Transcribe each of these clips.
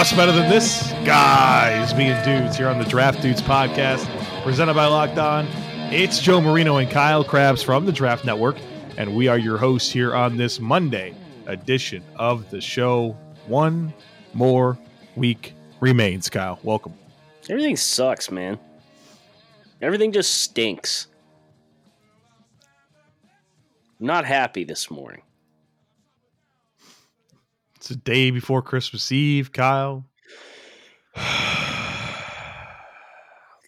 What's better than this? Guys me and dudes here on the Draft Dudes podcast, presented by Locked On. It's Joe Marino and Kyle Crabbs from the Draft Network, and we are your hosts here on this Monday edition of the show. One more week remains, Kyle. Welcome. Everything sucks, man. Everything just stinks. I'm not happy this morning. It's a day before Christmas Eve, Kyle.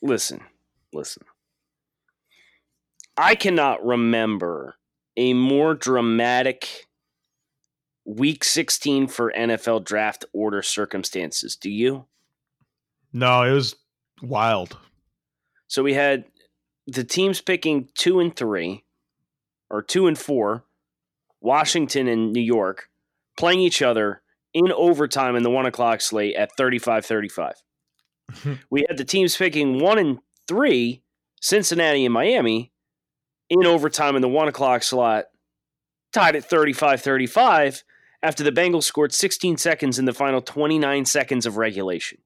listen, listen. I cannot remember a more dramatic week 16 for NFL draft order circumstances. Do you? No, it was wild. So we had the teams picking two and three, or two and four, Washington and New York playing each other in overtime in the one o'clock slate at 35 35. we had the teams picking one and three, Cincinnati and Miami, in overtime in the one o'clock slot, tied at 35 35 after the Bengals scored 16 seconds in the final 29 seconds of regulation.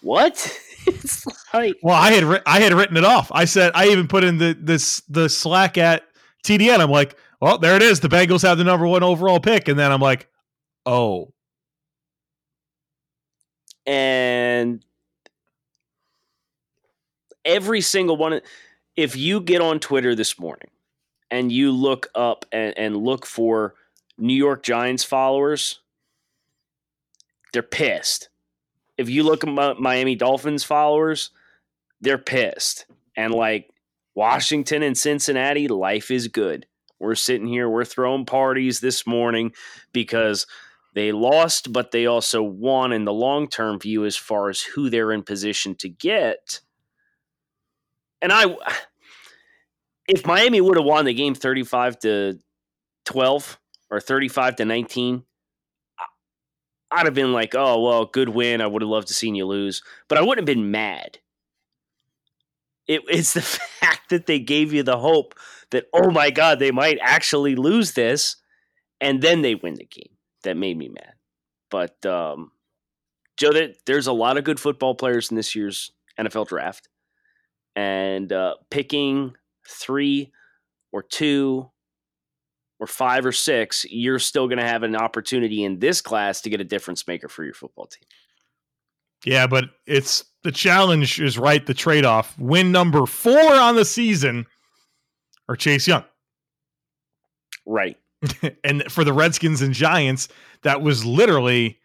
What? it's like well, I had ri- I had written it off. I said I even put in the this the Slack at TDN. I'm like, well, there it is. The Bengals have the number one overall pick. And then I'm like, oh. And every single one, if you get on Twitter this morning and you look up and, and look for New York Giants followers, they're pissed. If you look at Miami Dolphins followers, they're pissed. And like Washington and Cincinnati, life is good. We're sitting here, we're throwing parties this morning because they lost, but they also won in the long term view as far as who they're in position to get. And I, if Miami would have won the game 35 to 12 or 35 to 19, I'd have been like, oh, well, good win. I would have loved to seen you lose, but I wouldn't have been mad. It, it's the fact that they gave you the hope that oh my god they might actually lose this and then they win the game that made me mad but um, joe there's a lot of good football players in this year's nfl draft and uh, picking three or two or five or six you're still going to have an opportunity in this class to get a difference maker for your football team yeah but it's the challenge is right the trade-off win number four on the season or Chase Young. Right. and for the Redskins and Giants, that was literally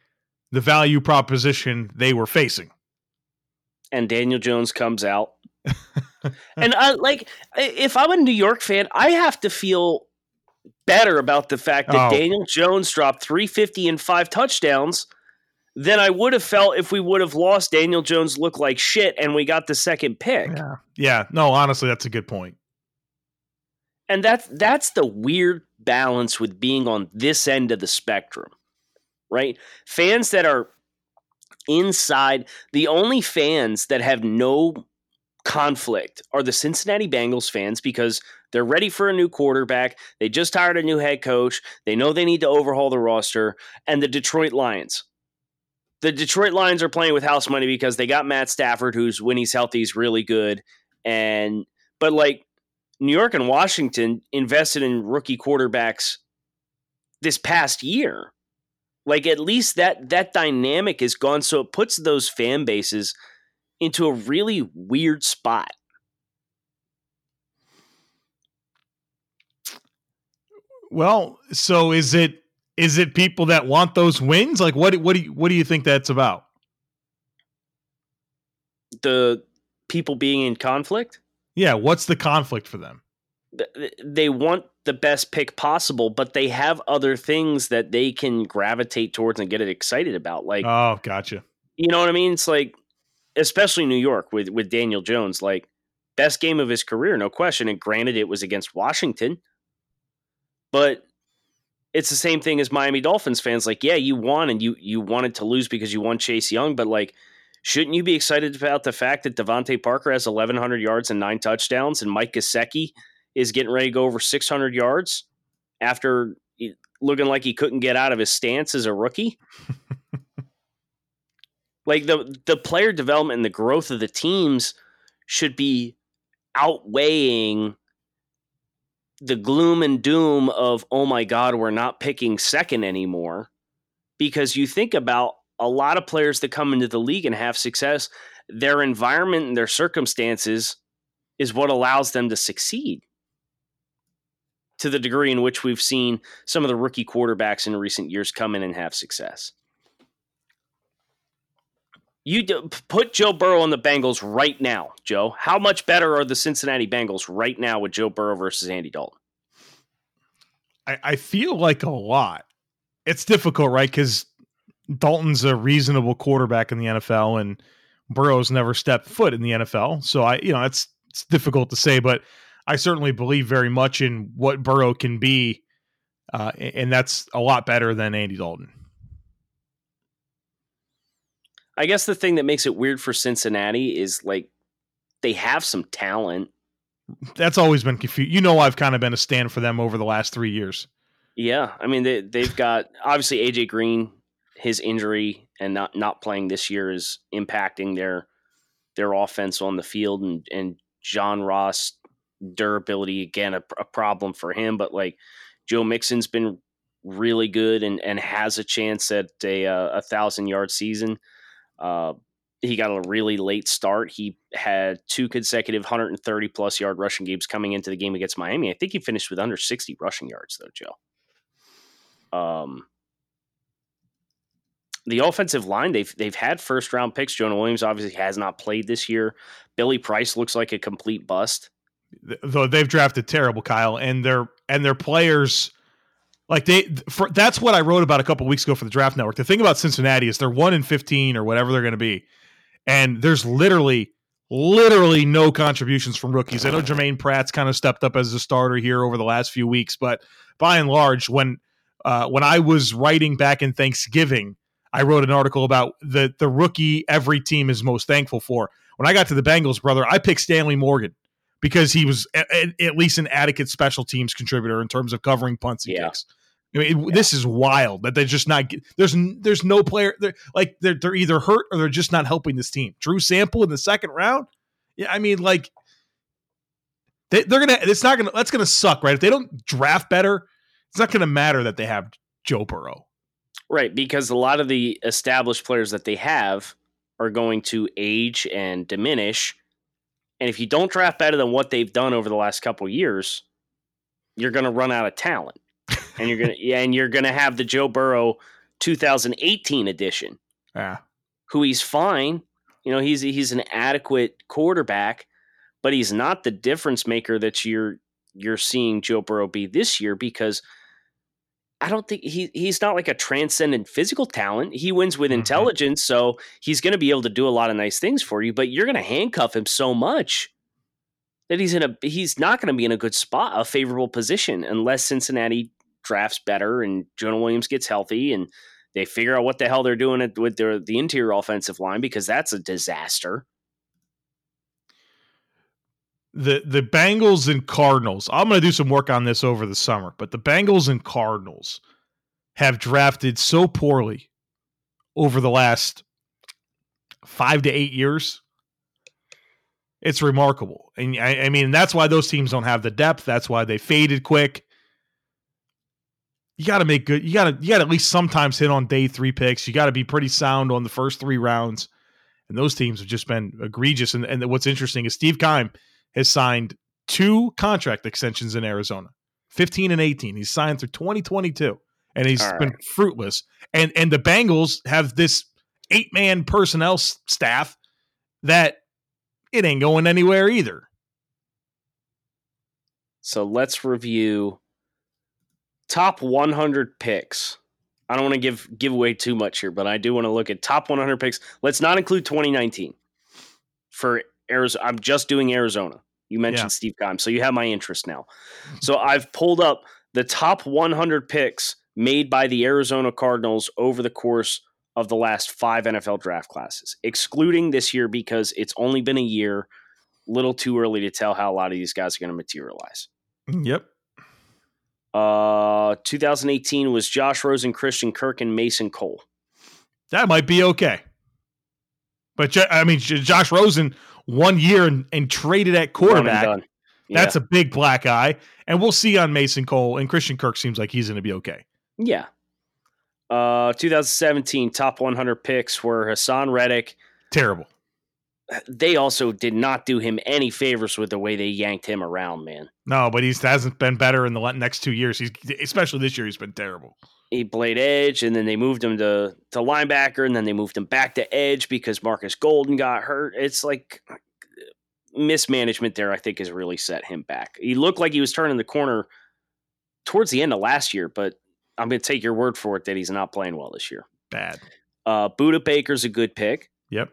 the value proposition they were facing. And Daniel Jones comes out. And I like if I'm a New York fan, I have to feel better about the fact that oh. Daniel Jones dropped 350 and five touchdowns than I would have felt if we would have lost Daniel Jones look like shit and we got the second pick. Yeah. Yeah, no, honestly that's a good point. point and that's that's the weird balance with being on this end of the spectrum right fans that are inside the only fans that have no conflict are the Cincinnati Bengals fans because they're ready for a new quarterback. They just hired a new head coach. They know they need to overhaul the roster. And the Detroit Lions. The Detroit Lions are playing with house money because they got Matt Stafford, who's when he's healthy is really good. And but like New York and Washington invested in rookie quarterbacks this past year. Like at least that that dynamic is gone, so it puts those fan bases into a really weird spot. Well, so is it is it people that want those wins? Like what what do you, what do you think that's about? The people being in conflict? Yeah, what's the conflict for them? They want the best pick possible, but they have other things that they can gravitate towards and get it excited about. Like, oh, gotcha. You know what I mean? It's like, especially New York with with Daniel Jones. Like, best game of his career, no question. And granted, it was against Washington, but it's the same thing as Miami Dolphins fans. Like, yeah, you won and you you wanted to lose because you won Chase Young, but like, shouldn't you be excited about the fact that DeVante Parker has 1,100 yards and nine touchdowns, and Mike Gesicki is getting ready to go over 600 yards after looking like he couldn't get out of his stance as a rookie? like the the player development and the growth of the teams should be outweighing the gloom and doom of oh my god we're not picking second anymore. Because you think about a lot of players that come into the league and have success their environment and their circumstances is what allows them to succeed. To the degree in which we've seen some of the rookie quarterbacks in recent years come in and have success you put Joe Burrow on the Bengals right now, Joe. How much better are the Cincinnati Bengals right now with Joe Burrow versus Andy Dalton? I, I feel like a lot. It's difficult, right? Because Dalton's a reasonable quarterback in the NFL, and Burrow's never stepped foot in the NFL. So I, you know, it's it's difficult to say, but I certainly believe very much in what Burrow can be, uh, and that's a lot better than Andy Dalton. I guess the thing that makes it weird for Cincinnati is like they have some talent. That's always been confused. You know, I've kind of been a stand for them over the last three years. Yeah, I mean they they've got obviously AJ Green, his injury and not not playing this year is impacting their their offense on the field, and and John Ross durability again a, a problem for him. But like Joe Mixon's been really good and and has a chance at a uh, a thousand yard season. Uh, he got a really late start. He had two consecutive 130 plus yard rushing games coming into the game against Miami. I think he finished with under 60 rushing yards, though, Joe. Um, the offensive line they've they've had first round picks. Jonah Williams obviously has not played this year. Billy Price looks like a complete bust. Though they've drafted terrible, Kyle, and their and their players like they, for, that's what I wrote about a couple weeks ago for the Draft Network. The thing about Cincinnati is they're one in fifteen or whatever they're going to be, and there's literally, literally no contributions from rookies. I know Germaine Pratt's kind of stepped up as a starter here over the last few weeks, but by and large, when uh, when I was writing back in Thanksgiving, I wrote an article about the the rookie every team is most thankful for. When I got to the Bengals, brother, I picked Stanley Morgan because he was at, at, least an adequate special teams contributor in terms of covering punts and yeah. kicks. I mean, yeah. this is wild that they're just not. There's there's no player. They're, like they're they're either hurt or they're just not helping this team. Drew Sample in the second round. Yeah, I mean, like they, they're gonna. It's not gonna. That's gonna suck, right? If they don't draft better, it's not gonna matter that they have Joe Burrow. Right, because a lot of the established players that they have are going to age and diminish. And if you don't draft better than what they've done over the last couple years, you're going to run out of talent and you're gonna and you're gonna have the Joe Burrow 2018 edition. Yeah, who he's fine. You know, he's he's an adequate quarterback, but he's not the difference maker that you're you're seeing Joe Burrow be this year because I don't think he he's not like a transcendent physical talent. He wins with mm-hmm. intelligence, so he's going to be able to do a lot of nice things for you. But you're going to handcuff him so much that he's in a he's not going to be in a good spot, a favorable position, unless Cincinnati drafts better and Jonah Williams gets healthy and they figure out what the hell they're doing with their the interior offensive line because that's a disaster. The the Bengals and Cardinals. I'm going to do some work on this over the summer, but the Bengals and Cardinals have drafted so poorly over the last 5 to 8 years. It's remarkable. And I, I mean, that's why those teams don't have the depth. That's why they faded quick you got to make good. You got to you got to at least sometimes hit on day three picks. You got to be pretty sound on the first three rounds. And those teams have just been egregious. And, and what's interesting is Steve Keim has signed two contract extensions in Arizona, 15 and 18. He's signed through 2022, and he's right. been fruitless. And and the Bengals have this eight man personnel staff that it ain't going anywhere either. So let's review top 100 picks. I don't want to give give away too much here, but I do want to look at top 100 picks. Let's not include 2019 for Arizona. I'm just doing Arizona. You mentioned Yeah. Steve Keim, so you have my interest now. So I've pulled up the top 100 picks made by the Arizona Cardinals over the course of the last five NFL draft classes, excluding this year because it's only been a year. Little too early to tell how a lot of these guys are going to materialize. Yep. Uh, 2018 was Josh Rosen, Christian Kirk, and Mason Cole. That might be okay. But I mean, Josh Rosen one year and, and traded at quarterback. done. That's a big black eye. And we'll see on Mason Cole and Christian Kirk seems like he's going to be okay. Yeah. Uh, 2017 top 100 picks were Haason Reddick. Terrible. They also did not do him any favors with the way they yanked him around, man. No, but he hasn't been better in the next two years. He's especially this year. He's been terrible. He played edge, and then they moved him to to linebacker, and then they moved him back to edge because Marcus Golden got hurt. It's like mismanagement there. I think has really set him back. He looked like he was turning the corner towards the end of last year, but I'm going to take your word for it that he's not playing well this year. Bad. Uh, Budda Baker's a good pick, Yep.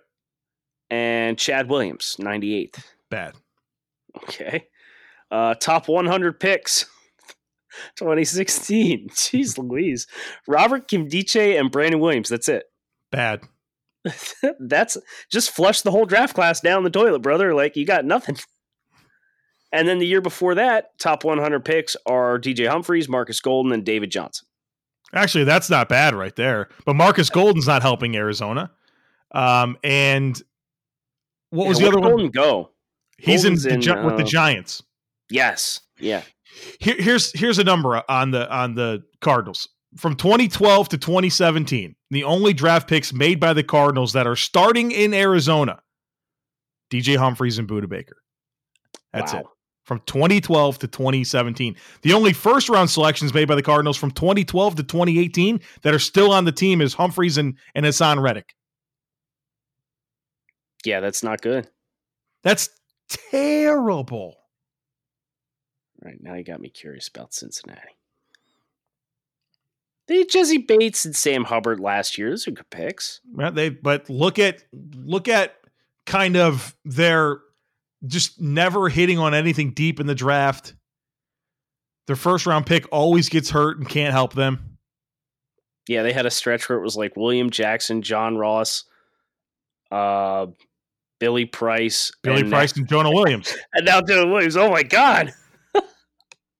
and Chad Williams, 98th. Bad. Okay. Uh, top 100 picks 2016. Jeez Louise. Robert Nkemdiche and Brandon Williams. That's it. Bad. That's just flush the whole draft class down the toilet, brother. Like you got nothing. And then the year before that, top 100 picks are DJ Humphries, Marcus Golden, and David Johnson. Actually, that's not bad right there. But Marcus Golden's not helping Arizona. Um, and what was Yeah, the other where'd one? Golden go? He's in, the, in, with the uh, Giants. Yes. Yeah. Here, here's here's a number on the on the Cardinals from 2012 to 2017. The only draft picks made by the Cardinals that are starting in Arizona: DJ Humphries and Budda Baker. That's wow. it. From 2012 to 2017, the only first round selections made by the Cardinals from 2012 to 2018 that are still on the team is Humphries and and Haason Reddick. Yeah, that's not good. That's terrible. All right. Now you got me curious about Cincinnati. They had Jessie Bates and Sam Hubbard last year. Those are good picks. Well, they but look at look at kind of their just never hitting on anything deep in the draft. Their first round pick always gets hurt and can't help them. Yeah, they had a stretch where it was like William Jackson, John Ross, uh, Billy Price, Billy and, Price and Jonah Williams. and now Dylan Williams. Oh my God!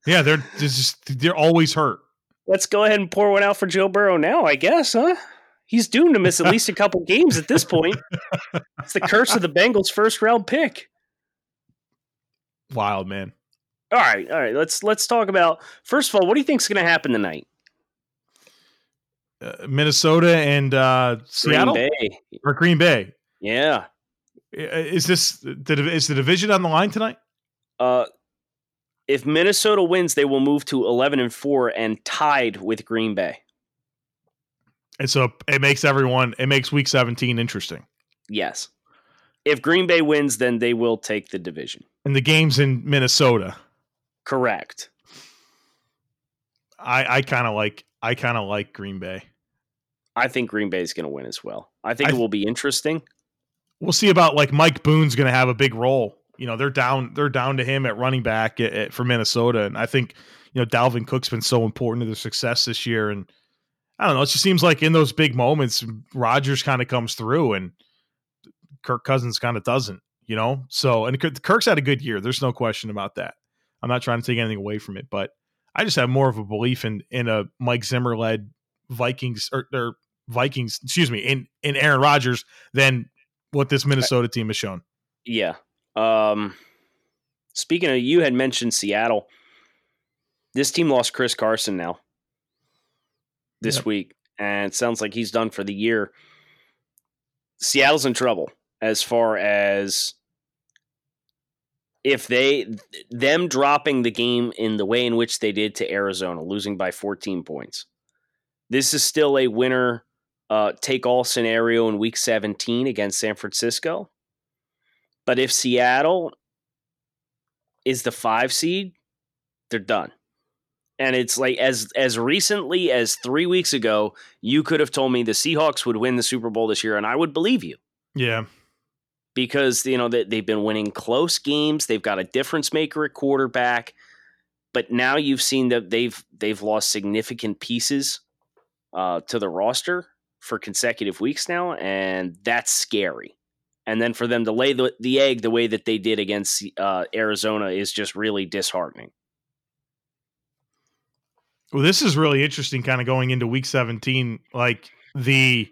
Yeah, they're they're just they're always hurt. Let's go ahead and pour one out for Joe Burrow now. I guess, huh? He's doomed to miss at least a couple games at this point. It's the curse of the Bengals' first round pick. Wild man. All right, all right. Let's let's talk about first of all, what do you think's going to happen tonight? Uh, Minnesota and uh, Seattle Green Bay. or Green Bay. Yeah. Is this the is the division on the line tonight? Uh, if Minnesota wins, they will move to eleven and four and tied with Green Bay. And so it makes everyone it makes week 17 interesting. Yes. If Green Bay wins, then they will take the division. And the games in Minnesota. Correct. I I kind of like I kind of like Green Bay. I think Green Bay is going to win as well. I think I it will be interesting. We'll see about like Mike Boone's going to have a big role. You know, they're down they're down to him at running back at, at- for Minnesota and I think you know Dalvin Cook's been so important to their success this year and I don't know, it just seems like in those big moments Rodgers kind of comes through and Kirk Cousins kind of doesn't, you know? So and Kirk's had a good year. There's no question about that. I'm not trying to take anything away from it, but I just have more of a belief in in a Mike Zimmer led Vikings or, or Vikings, excuse me, in in Aaron Rodgers than what this Minnesota team has shown. Yeah. Um, speaking of, you had mentioned Seattle. This team lost Chris Carson now this Yep. week, and it sounds like he's done for the year. Seattle's in trouble as far as if they them dropping the game in the way in which they did to Arizona, losing by 14 points. This is still a winner uh, take all scenario in week 17 against San Francisco. But if Seattle is the five seed, they're done. And it's like as as recently as three weeks ago, you could have told me the Seahawks would win the Super Bowl this year, and I would believe you. Yeah. because you know they, they've been winning close games. They've got a difference maker at quarterback, but now you've seen that they've they've lost significant pieces uh, to the roster for consecutive weeks now, and that's scary. And then for them to lay the, the egg the way that they did against uh, Arizona is just really disheartening. Well, this is really interesting, kind of going into Week 17. Like the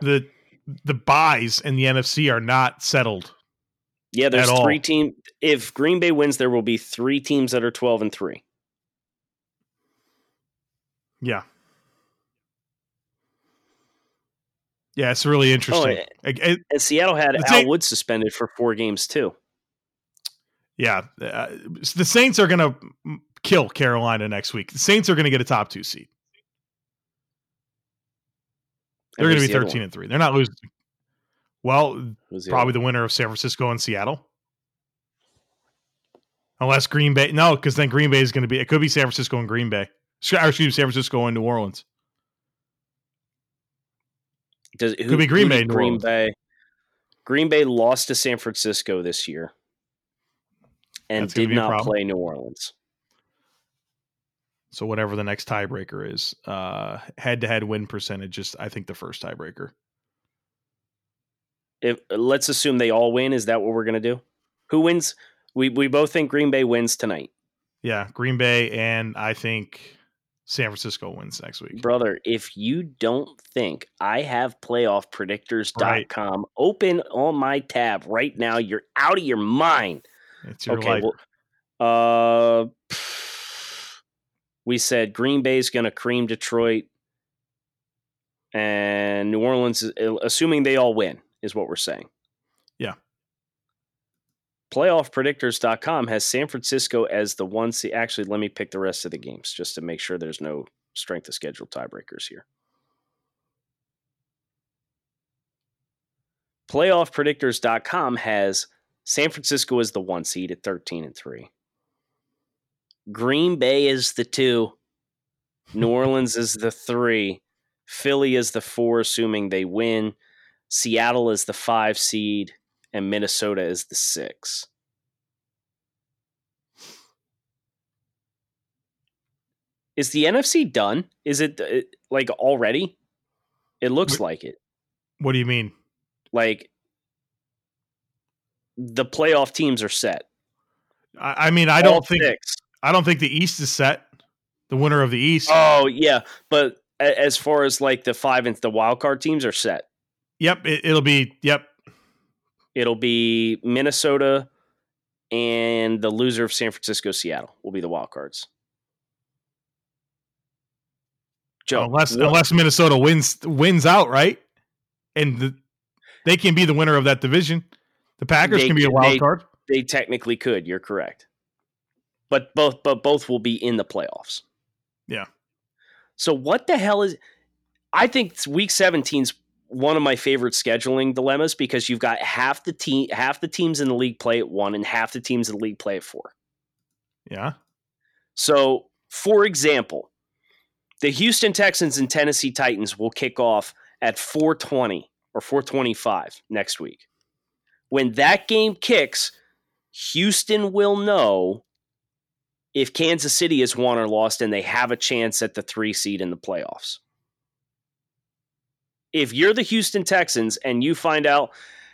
the the buys in the NFC are not settled. Yeah, there's three teams. If Green Bay wins, there will be three teams that are 12 and three. Yeah. Yeah, it's really oh, interesting. Oh, it, and Seattle had Al Wood suspended for four games too. Yeah, uh, the Saints are going to kill Carolina next week. The Saints are going to get a top two seed. They're going to be thirteen and three. They're not losing. Well, probably the winner of San Francisco and Seattle. Unless Green Bay, no, because then Green Bay is going to be. It could be San Francisco and Green Bay. Excuse me, San Francisco and New Orleans. Does who, could be Green Bay. Green. Bay. Green Bay lost to San Francisco this year, and did not play New Orleans. So whatever the next tiebreaker is, uh, head-to-head win percentage is, I think, the first tiebreaker. If let's assume they all win, is that what we're gonna do? Who wins? We we both think Green Bay wins tonight. Yeah, Green Bay, and I think San Francisco wins next week. Brother, if you don't think I have playoffpredictors.com right. open on my tab right now, you're out of your mind. It's your okay, life. Well, uh, we said Green Bay's going to cream Detroit, and New Orleans, uh, assuming they all win, is what we're saying. PlayoffPredictors.com has San Francisco as the one seed. Actually, let me pick the rest of the games just to make sure there's no strength of schedule tiebreakers here. PlayoffPredictors.com has San Francisco as the one seed at 13 and 3. Green Bay is the two. New Orleans is the three. Philly is the four, assuming they win. Seattle is the five seed and Minnesota is the six. Is the NFC done? Is it uh, like already? It looks what, like it. What do you mean? Like the playoff teams are set. I, I mean, I All don't think six. I don't think the East is set. The winner of the East. Oh yeah, but as far as like the five and the wild card teams are set. Yep, it, will be. Yep, It'll be Minnesota and the loser of San Francisco Seattle will be the wild cards. Joe, unless what? unless Minnesota wins wins out, right? And the, they can be the winner of that division. The Packers they, can be a wild they, card. They technically could. You're correct. But both but both will be in the playoffs. Yeah. So what the hell is I think week 17's one of my favorite scheduling dilemmas because you've got half the team half the teams in the league play at one and half the teams in the league play at four. Yeah. So, for example, the Houston Texans and Tennessee Titans will kick off at 420 or 425 next week. When that game kicks, Houston will know if Kansas City is won or lost and they have a chance at the three seed in the playoffs if you're the Houston Texans and you find out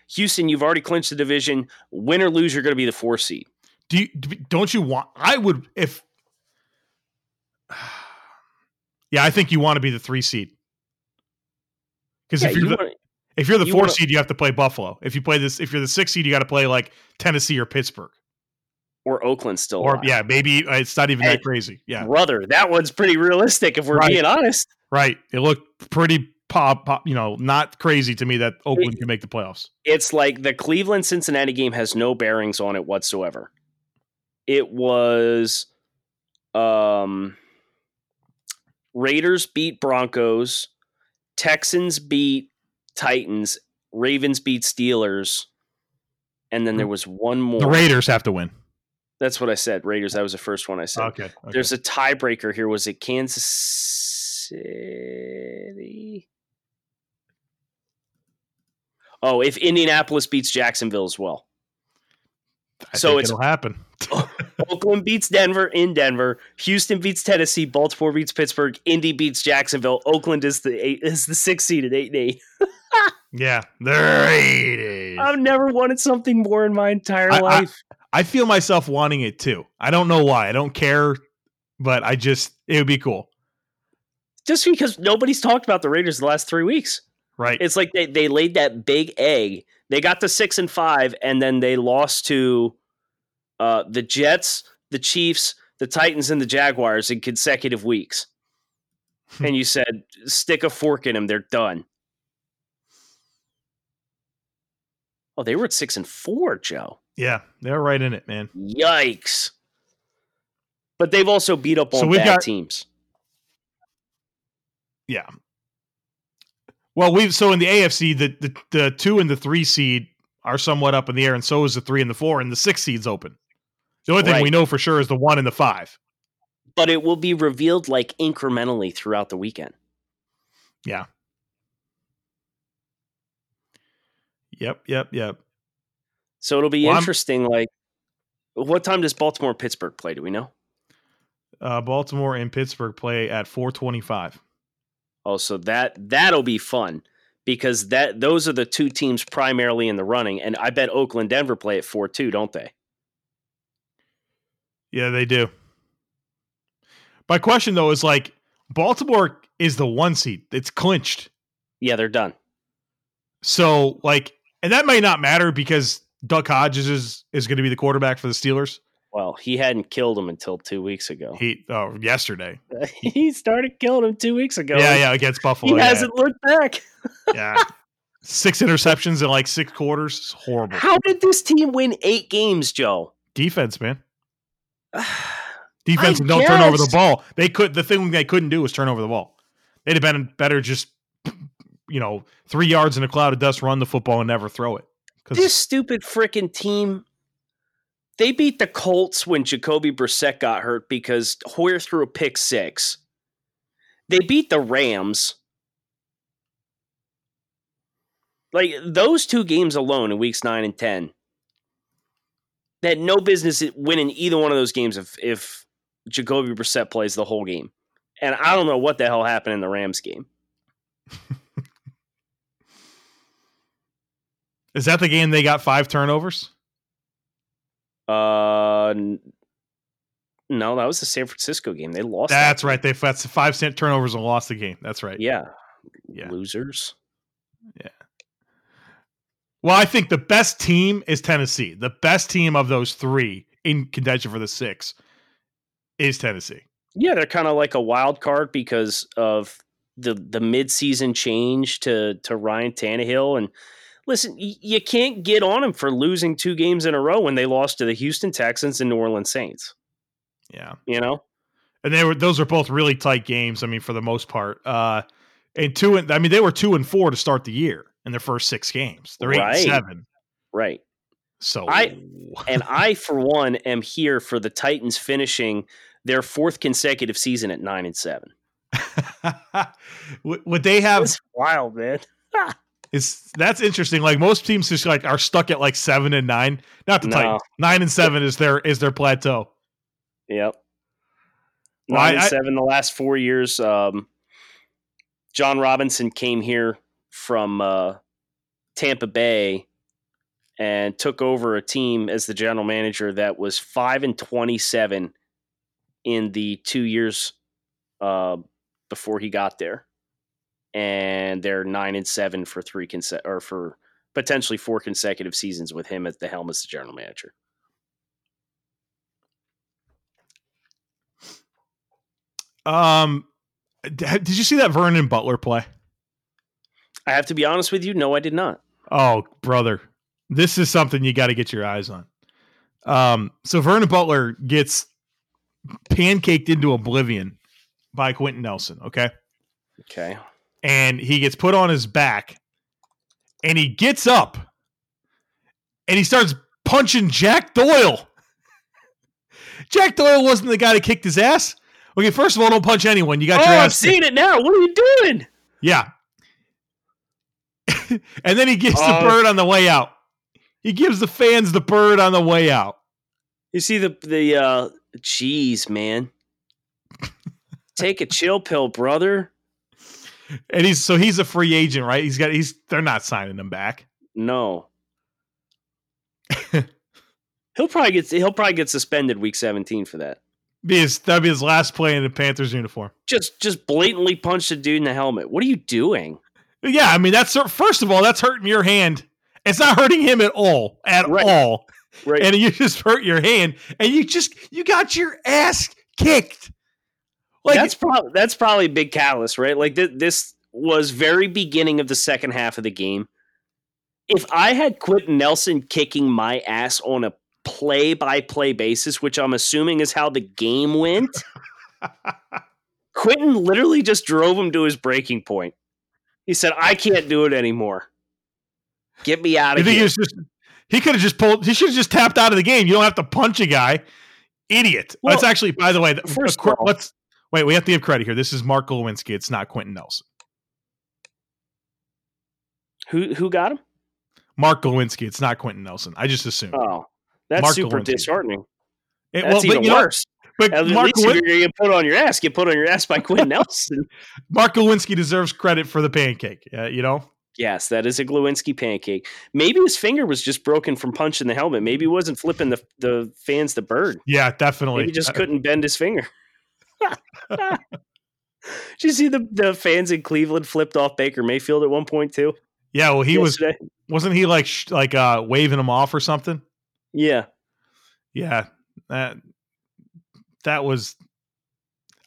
Houston, you've already clinched the division, win or lose, you're going to be the four seed. Do you don't you want? I would if. Yeah, I think you want to be the three seed. Because yeah, if you're you the want, if you're the you four wanna, seed, you have to play Buffalo. If you play this, if you're the six seed, you got to play like Tennessee or Pittsburgh or Oakland still. Or alive. yeah, maybe uh, it's not even that crazy. Yeah, brother, that one's pretty realistic if we're right. being honest. Right, it looked pretty pop, pop, you know, not crazy to me that Oakland can make the playoffs. It's like the Cleveland Cincinnati game has no bearings on it whatsoever. It was um Raiders beat Broncos, Texans beat Titans, Ravens beat Steelers, and then there was one more. The Raiders have to win. That's what I said. Raiders. That was the first one I said. Okay. okay. There's a tiebreaker here. Was it Kansas City? Oh, if Indianapolis beats Jacksonville as well. I So it's- it'll happen. Oh, Oakland beats Denver in Denver. Houston beats Tennessee. Baltimore beats Pittsburgh. Indy beats Jacksonville. Oakland is the eight, is the sixth seed at eight and eight. Yeah, they're eight. eight. I've never wanted something more in my entire I- I- life. I feel myself wanting it too. I don't know why. I don't care, but I just it would be cool, Just because nobody's talked about the Raiders the last three weeks. Right? It's like they, they laid that big egg. They got to six and five, and then they lost to uh, the Jets, the Chiefs, the Titans, and the Jaguars in consecutive weeks. and you said, stick a fork in them, they're done. Oh, they were at six and four, Joe. yeah, they're right in it, man. Yikes. But they've also beat up on So bad got- teams. Yeah. Well, we've so in the AFC, the, the the two and the three seed are somewhat up in the air, and so is the three and the four, and the six seed's open. The only thing Right. we know for sure is the one and the five. But it will be revealed like incrementally throughout the weekend. Yeah. Yep, yep, yep. So it'll be Well, I'm- interesting. Like, what time does Baltimore Pittsburgh play? Do we know? Uh, Baltimore and Pittsburgh play at 425. Oh, so that that'll be fun because that those are the two teams primarily in the running, and I bet Oakland Denver play at four two, don't they? Yeah, they do. My question though is like Baltimore is the one seed. It's clinched. Yeah, they're done. So like and that may not matter because Duck Hodges is is going to be the quarterback for the Steelers. Well, he hadn't killed him until two weeks ago. He oh yesterday. he started killing him two weeks ago. Yeah, yeah, against Buffalo. He yeah, hasn't looked back. yeah. Six interceptions in like six quarters. It's horrible. How did this team win eight games, Joe? Defense, man. Defense don't turn over the ball. They could the thing they couldn't do was turn over the ball. They'd have been better just you know, three yards in a cloud of dust, run the football and never throw it. This stupid freaking team. They beat the Colts when Jacoby Brissett got hurt because Hoyer threw a pick six. They beat the Rams. Like those two games alone in weeks nine and ten. That no business winning either one of those games if if Jacoby Brissett plays the whole game. And I don't know what the hell happened in the Rams game. is that the game they got five turnovers? Uh, no, that was the San Francisco game. They lost. that That's game. right. They that's five cent turnovers and lost the game. That's right. Yeah. Yeah. Losers. Yeah. Well, I think the best team is Tennessee. The best team of those three in contention for the six is Tennessee. Yeah, they're kind of like a wild card because of the the midseason change to to Ryan Tannehill. And listen, y- you can't get on them for losing two games in a row when they lost to the Houston Texans and New Orleans Saints. Yeah. You know, and they were those are both really tight games. I mean, for the most part, uh, and two and I mean they were two and four to start the year in their first six games. They're eight Right. and seven. right? So I- And I, for one, am here for the Titans finishing their fourth consecutive season at nine and seven. would would they have? That's wild, man. Is that's interesting? Like most teams just like are stuck at like seven and nine. Not the No. Titans. Nine and seven is their is their plateau. Yep. Well, Nine I- and seven the last four years. Um, Jon Robinson came here from uh, Tampa Bay and took over a team as the general manager that was five and twenty-seven in the two years uh, before he got there, and they're nine and seven for three conse- or for potentially four consecutive seasons with him at the helm as the general manager. Um, did you see that Vernon Butler play? I have to be honest with you. No, I did not. Oh, brother, this is something you got to get your eyes on. Um, so Vernon Butler gets pancaked into oblivion by Quenton Nelson. Okay, Okay. And he gets put on his back, and he gets up, and he starts punching Jack Doyle. Jack Doyle wasn't the guy that kicked his ass. Okay, first of all, don't punch anyone. You got oh, your ass. I've ass. kicked. seen it now. What are you doing? Yeah. and then he gives the Oh. bird on the way out. He gives the fans the bird on the way out. You see the the uh jeez, man. Take a chill pill, brother. And he's so he's a free agent, right? He's got he's they're not signing him back. No. he'll probably get he'll probably get suspended week 17 for that. Be his, that'd be his last play in the Panthers uniform. Just just blatantly punch the dude in the helmet. What are you doing? Yeah, I mean that's first of all that's hurting your hand. It's not hurting him at all, at Right. all. Right. And you just hurt your hand, and you just you got your ass kicked. Like that's probably that's probably big catalyst, right? Like th- this was very beginning of the second half of the game. If I had Quenton Nelson kicking my ass on a play by play basis, which I'm assuming is how the game went, Quenton literally just drove him to his breaking point. He said, "I can't do it anymore. Get me out of here." just he could have just pulled he should have just tapped out of the game. You don't have to punch a guy. Idiot. Well, That's actually, by the way, first all- let's wait. We have to give credit here. This is Mark Glowinski. It's not Quenton Nelson. Who who got him? Mark Glowinski. It's not Quenton Nelson. I just assumed. Oh, that's Mark super Glowinski. disheartening. It- That's even you know- worse. but At Mark, least Lewin- get put on your ass, get put on your ass by Quenton Nelson. Mark Glowinski deserves credit for the pancake. Uh, you know, Yes, that is a Glowinski pancake. Maybe his finger was just broken from punching the helmet. Maybe he wasn't flipping the the fans the bird. yeah, definitely. Maybe he just Uh, couldn't bend his finger. Did you see the, the fans in Cleveland flipped off Baker Mayfield at one point too? yeah, well, he was yesterday? wasn't he like sh- like uh waving him off or something? Yeah. Yeah, that that was.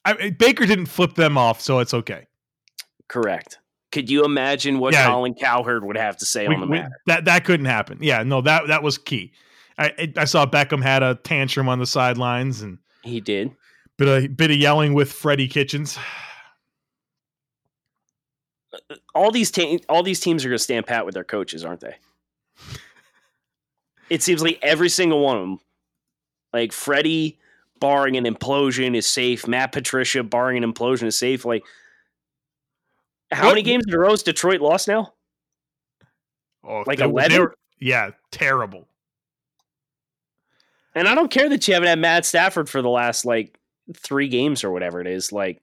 I, Baker didn't flip them off, so it's okay. Correct. Could you imagine what Yeah. Colin Cowherd would have to say We- on the we- that that couldn't happen. Yeah, no, that that was key. I- I saw Beckham had a tantrum on the sidelines and He did. Bit of bit of yelling with Freddie Kitchens. Uh, uh, all these te- all these teams are going to stand pat with their coaches, aren't they? It seems like every single one of them, like Freddie, barring an implosion, is safe. Matt Patricia, barring an implosion, is safe. Like, how What- many games in a row has Detroit lost now? Oh, Like 11? yeah, terrible. And I don't care that you haven't had Matt Stafford for the last like three games or whatever it is. Like,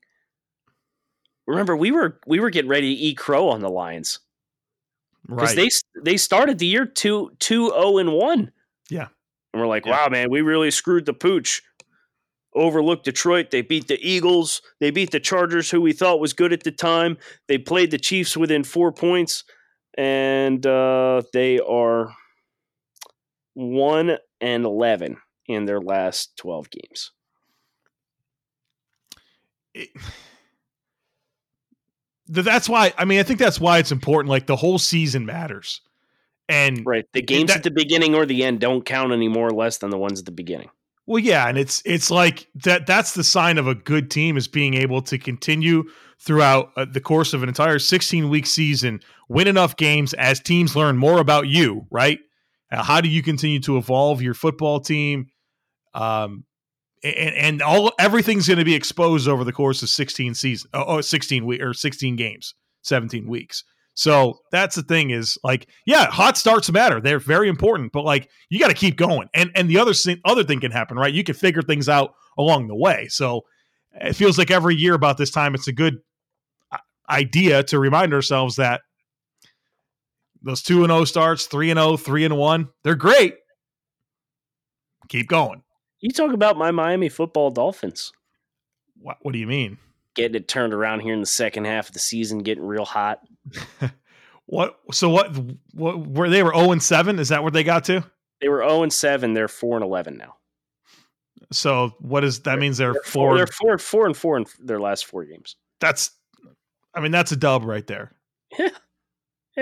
remember we were we were getting ready to eat crow on the Lions. because Right. they they started the year two two zero and one. Yeah. and we're like, Yeah. wow, man, we really screwed the pooch. Overlooked Detroit. They beat the Eagles. They beat the Chargers, who we thought was good at the time. They played the Chiefs within four points, and uh, they are one and eleven in their last twelve games. It- that's why I mean I think that's why it's important like the whole season matters. And Right, the games that- at the beginning or the end don't count any more or less than the ones at the beginning. well yeah, and it's it's like that that's the sign of a good team is being able to continue throughout uh, the course of an entire 16 week season, win enough games as teams learn more about you, right? Uh, how do you continue to evolve your football team? Um and, and all everything's going to be exposed over the course of 16 season oh, oh 16 week or 16 games 17 weeks. So that's the thing is like yeah hot starts matter. They're very important but like you got to keep going. And and the other thing other thing can happen right? You can figure things out along the way. So it feels like every year about this time it's a good uh, idea to remind ourselves that those 2 and 0 starts 3 and 0 3 and 1 they're great. Keep going You talk about my Miami football Dolphins. what, what do you mean getting it turned around here in the second half of the season, getting real hot. What? So what? What? Where they were zero and seven? Is that where they got to? They were 0 and 7. They're 4 and 11 now. So what is that? Means they're They're four. They're 4 4 and 4 in their last four games. That's. I mean, that's a dub right there. Yeah,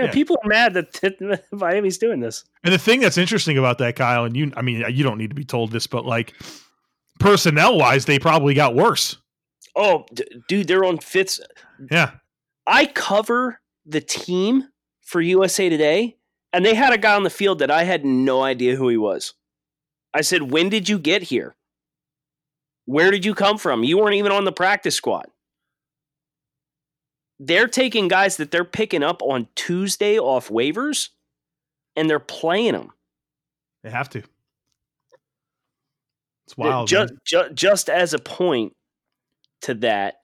Yeah. people are mad that, that Miami's doing this. And the thing that's interesting about that, Kyle, and you, I mean, you don't need to be told this, but like personnel wise, they probably got worse. Oh, d- dude, they're on fifth. Yeah. I cover the team for USA Today, and they had a guy on the field that I had no idea who he was. I said, When did you get here? Where did you come from? You weren't even on the practice squad. They're taking guys that they're picking up on Tuesday off waivers and they're playing them. They have to. It's wild. Just, just, just as a point to that,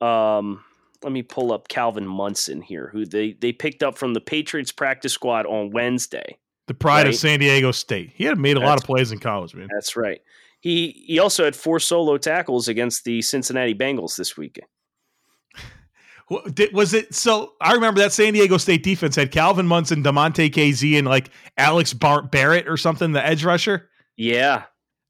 um, let me pull up Calvin Munson here, who they, they picked up from the Patriots practice squad on Wednesday. The pride right? of San Diego State. He had made a that's, lot of plays in college, man. That's right. He he also had four solo tackles against the Cincinnati Bengals this weekend. Was it so? I remember that San Diego State defense had Calvin Munson, Damontae Kazee, and like Alex Bar- Barrett or something, the edge rusher. Yeah,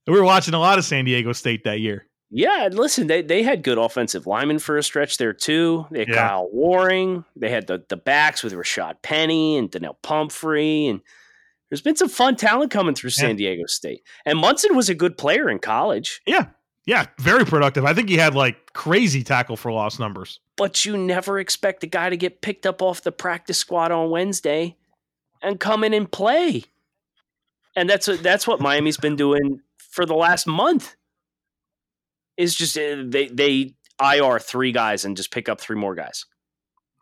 we were watching a lot of San Diego State that year. Yeah, and listen, they, they had good offensive linemen for a stretch there too. They had yeah. Kyle Waring. They had the the backs with Rashad Penny and Donnel Pumphrey, and there's been some fun talent coming through San yeah. Diego State. And Munson was a good player in college. Yeah, yeah, very productive. I think he had like crazy tackle for loss numbers. But you never expect a guy to get picked up off the practice squad on Wednesday and come in and play. And that's a, that's what Miami's been doing for the last month is just uh, they they IR three guys and just pick up three more guys.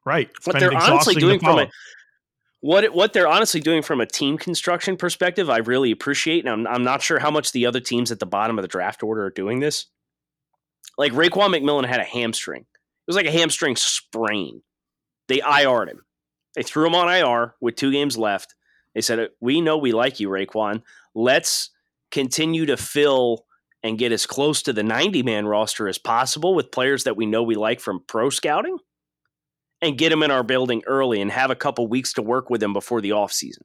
Right. What they're honestly doing from a what what they're honestly doing from a team construction perspective, I really appreciate, and I'm, I'm not sure how much the other teams at the bottom of the draft order are doing this. Like Raekwon McMillan had a hamstring; it was like a hamstring sprain. They IR'd him. They threw him on IR with two games left. They said, "We know we like you, Raekwon. Let's continue to fill and get as close to the 90 man roster as possible with players that we know we like from pro scouting and get them in our building early and have a couple weeks to work with them before the offseason.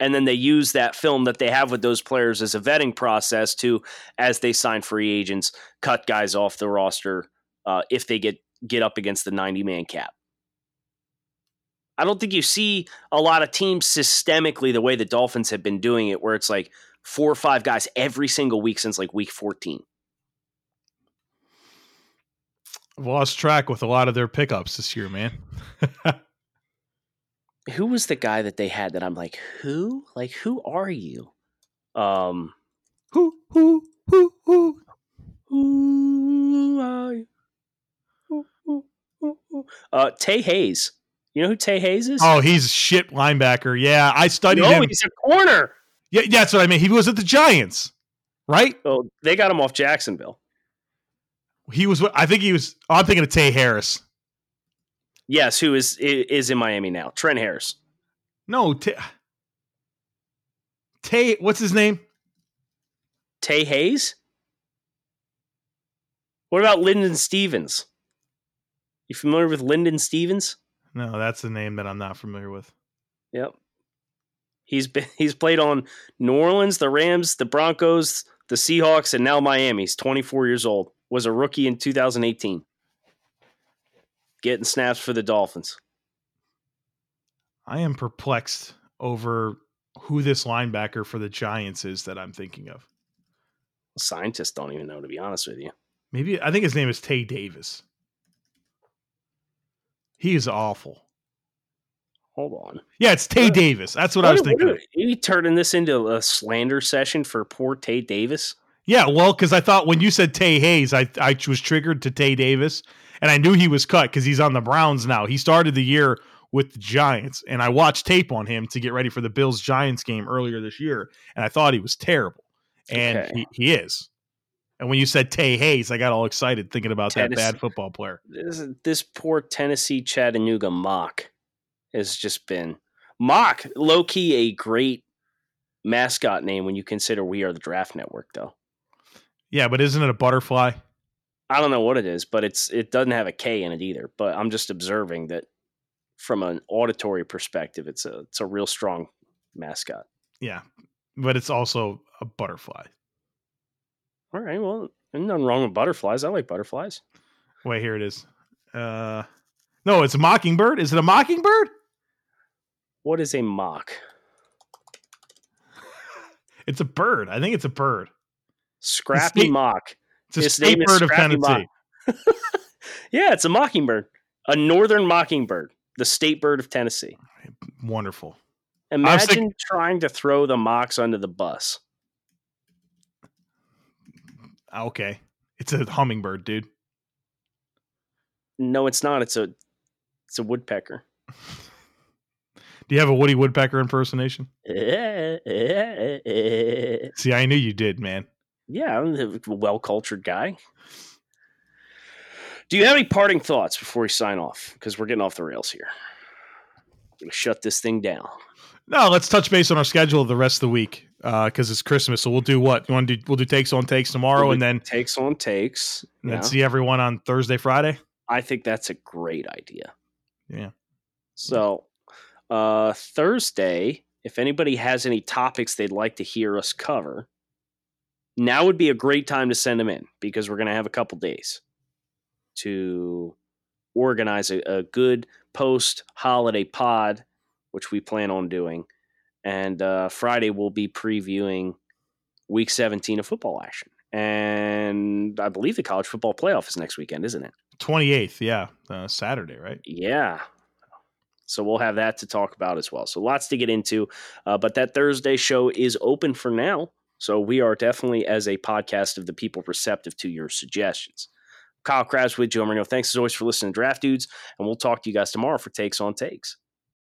And then they use that film that they have with those players as a vetting process to, as they sign free agents, cut guys off the roster uh, if they get get up against the 90 man cap. I don't think you see a lot of teams systemically the way the Dolphins have been doing it, where it's like, four or five guys every single week since like week 14. I've lost track with a lot of their pickups this year, man. who was the guy that they had that I'm like, who? Like, who are you? Um, who, who, who, who, who are you? Uh, Tae Hayes. You know who Tae Hayes is? Oh, he's a shit linebacker. Yeah, I studied no, him. he's a corner. Yeah, yeah, that's what I mean. He was at the Giants, right? Well, they got him off Jacksonville. He was. I think he was. Oh, I'm thinking of Tay Harris. Yes, who is is in Miami now? Trent Harris. No, Tay. Tay. What's his name? Tae Hayes. What about Linden Stephens? You familiar with Linden Stephens? No, that's the name that I'm not familiar with. Yep. He's been he's played on New Orleans, the Rams, the Broncos, the Seahawks, and now Miami. He's 24 years old. Was a rookie in 2018. Getting snaps for the Dolphins. I am perplexed over who this linebacker for the Giants is that I'm thinking of. Scientists don't even know, to be honest with you. Maybe I think his name is Tae Davis. He is awful. Hold on. Yeah, it's Tay what, Davis. That's what, what I was thinking. Are you turning this into a slander session for poor Tae Davis? Yeah, well, because I thought when you said Tae Hayes, I I was triggered to Tae Davis, and I knew he was cut because he's on the Browns now. He started the year with the Giants, and I watched tape on him to get ready for the Bills Giants game earlier this year, and I thought he was terrible, and okay. he, he is. And when you said Tae Hayes, I got all excited thinking about Tennessee, that bad football player. This, this poor Tennessee Chattanooga mock has just been mock low key a great mascot name when you consider we are the draft network though. Yeah, but isn't it a butterfly? I don't know what it is, but it's it doesn't have a K in it either. But I'm just observing that from an auditory perspective, it's a it's a real strong mascot. Yeah, but it's also a butterfly. All right, well, there's nothing wrong with butterflies. I like butterflies. Wait, here it is. Uh, no, it's a mockingbird. Is it a mockingbird? What is a mock? It's a bird. I think it's a bird. Scrappy state, mock. It's a His state bird of Tennessee. yeah, it's a mockingbird. A northern mockingbird, the state bird of Tennessee. Wonderful. Imagine trying to throw the mocks under the bus. Ah, okay. It's a hummingbird, dude. No, it's not. It's a it's a woodpecker. Do you have a Woody Woodpecker impersonation? See, I knew you did, man. I'm a well cultured guy. Do you have any parting thoughts before we sign off? Because we're getting off the rails here. gonna shut this thing down. No, let's touch base on our schedule the rest of the week because it's Christmas. So we'll do what you want to do. We'll do takes on takes tomorrow, We'll and then takes on takes. and then see everyone on Thursday, Friday. I think that's a great idea. Yeah. So uh Thursday, if anybody has any topics they'd like to hear us cover, now would be a great time to send them in because we're gonna have a couple days to organize a, a good post holiday pod, which we plan on doing. And uh, Friday we'll be previewing week 17 of football action. And I believe the college football playoff is next weekend, isn't it? Twenty eighth, yeah, uh, Saturday, right? Yeah. So we'll have that to talk about as well. So lots to get into. Uh, but that Thursday show is open for now. So we are definitely, as a podcast of the people, receptive to your suggestions. Kyle Crabbs with Joe Marino. Thanks as always for listening to Draft Dudes. And we'll talk to you guys tomorrow for Takes on Takes.